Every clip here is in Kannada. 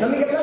No me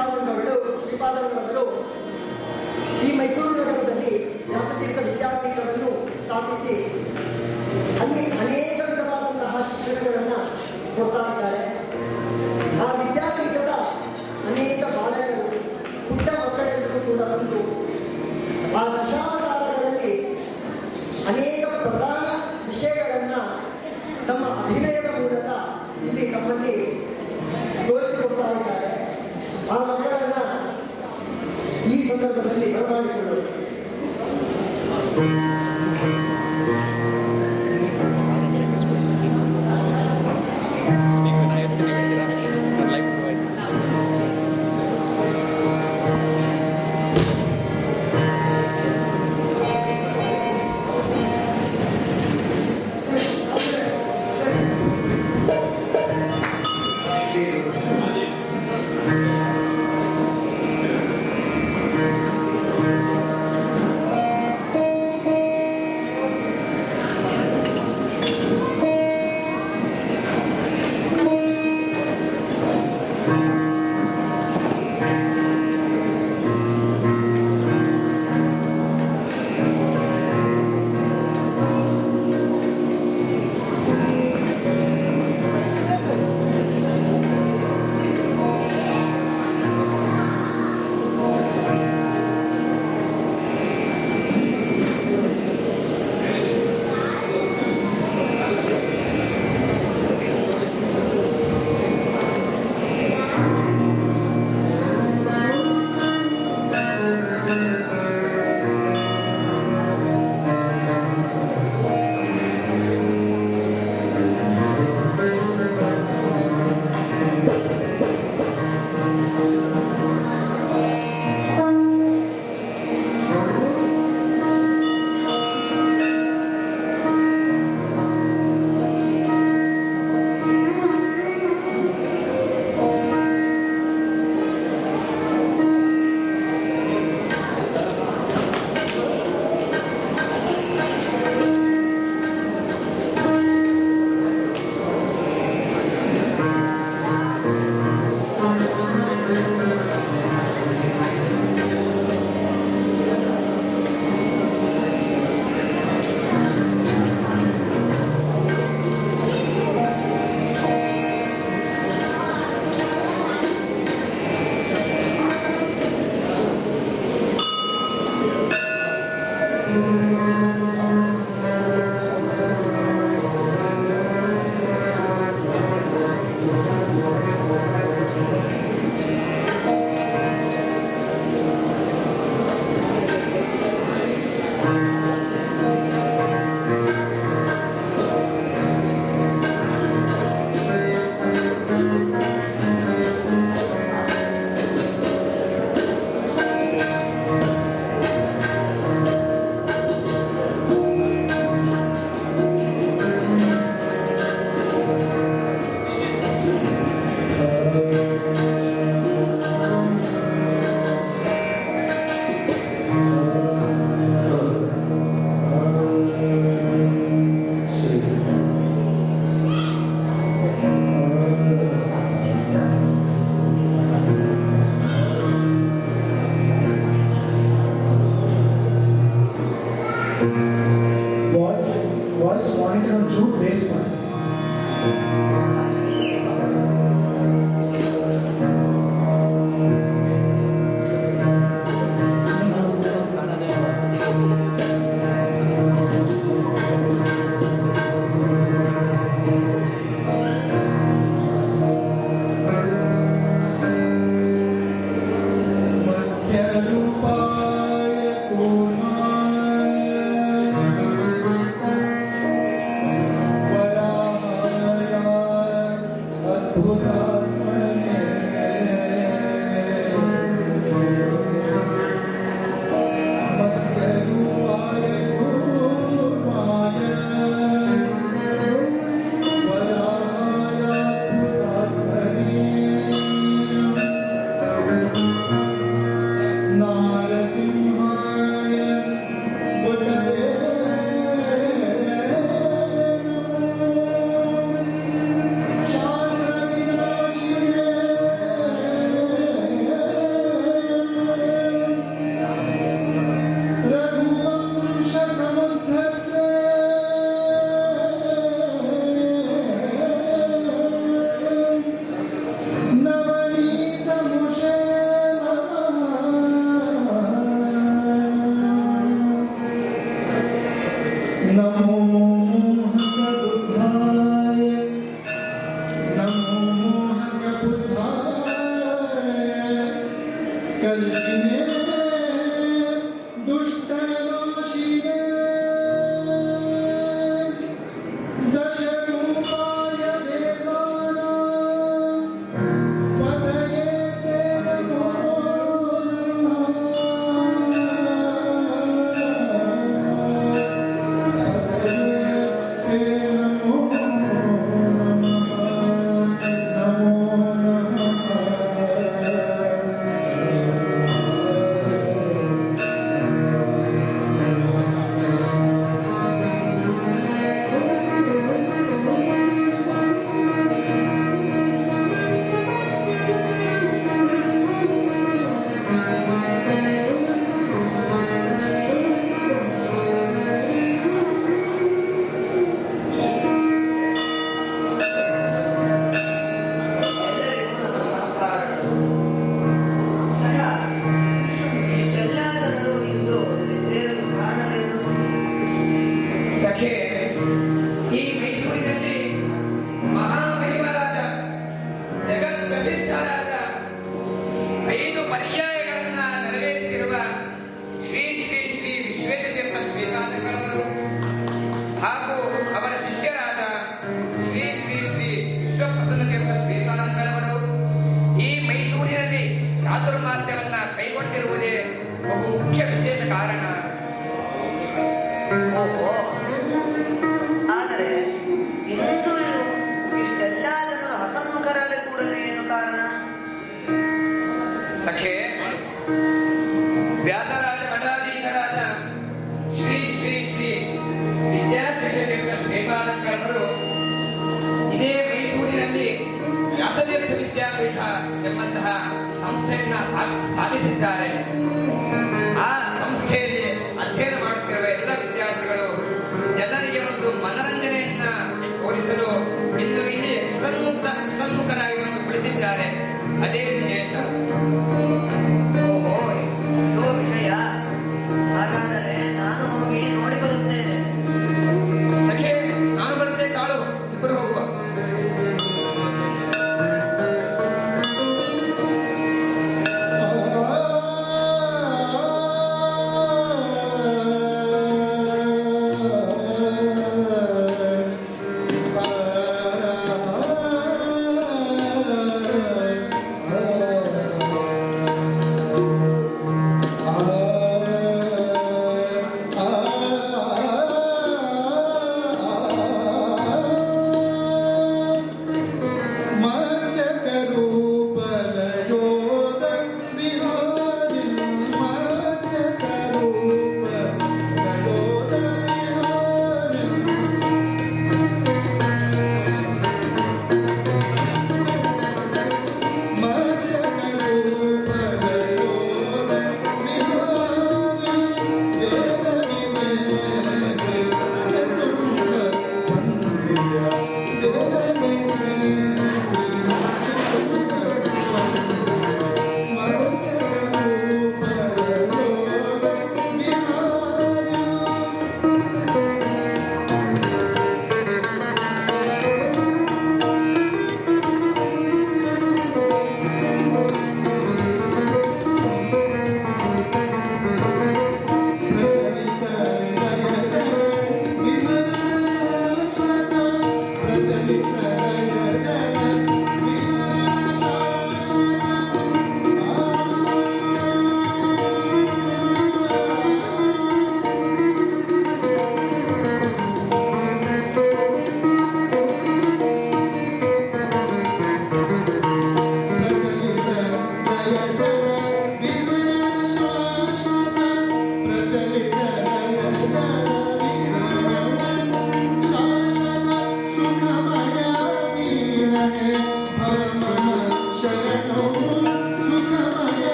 ಶ್ರೀಪಾದಂಡವರು ಶ್ರೀಪಾದಂಡವರು ಈ ಮೈಸೂರು ನಗರದಲ್ಲಿ ವ್ಯಾಸಪೀಠ ವಿದ್ಯಾಪೀಠವನ್ನು ಸ್ಥಾಪಿಸಿ ಅಲ್ಲಿ ಅನೇಕ ವಿಧವಾದಂತಹ ಶಿಕ್ಷಣಗಳನ್ನು ಕೊಡ್ತಾ Música เส้นหน้าทัดสาธิตถึง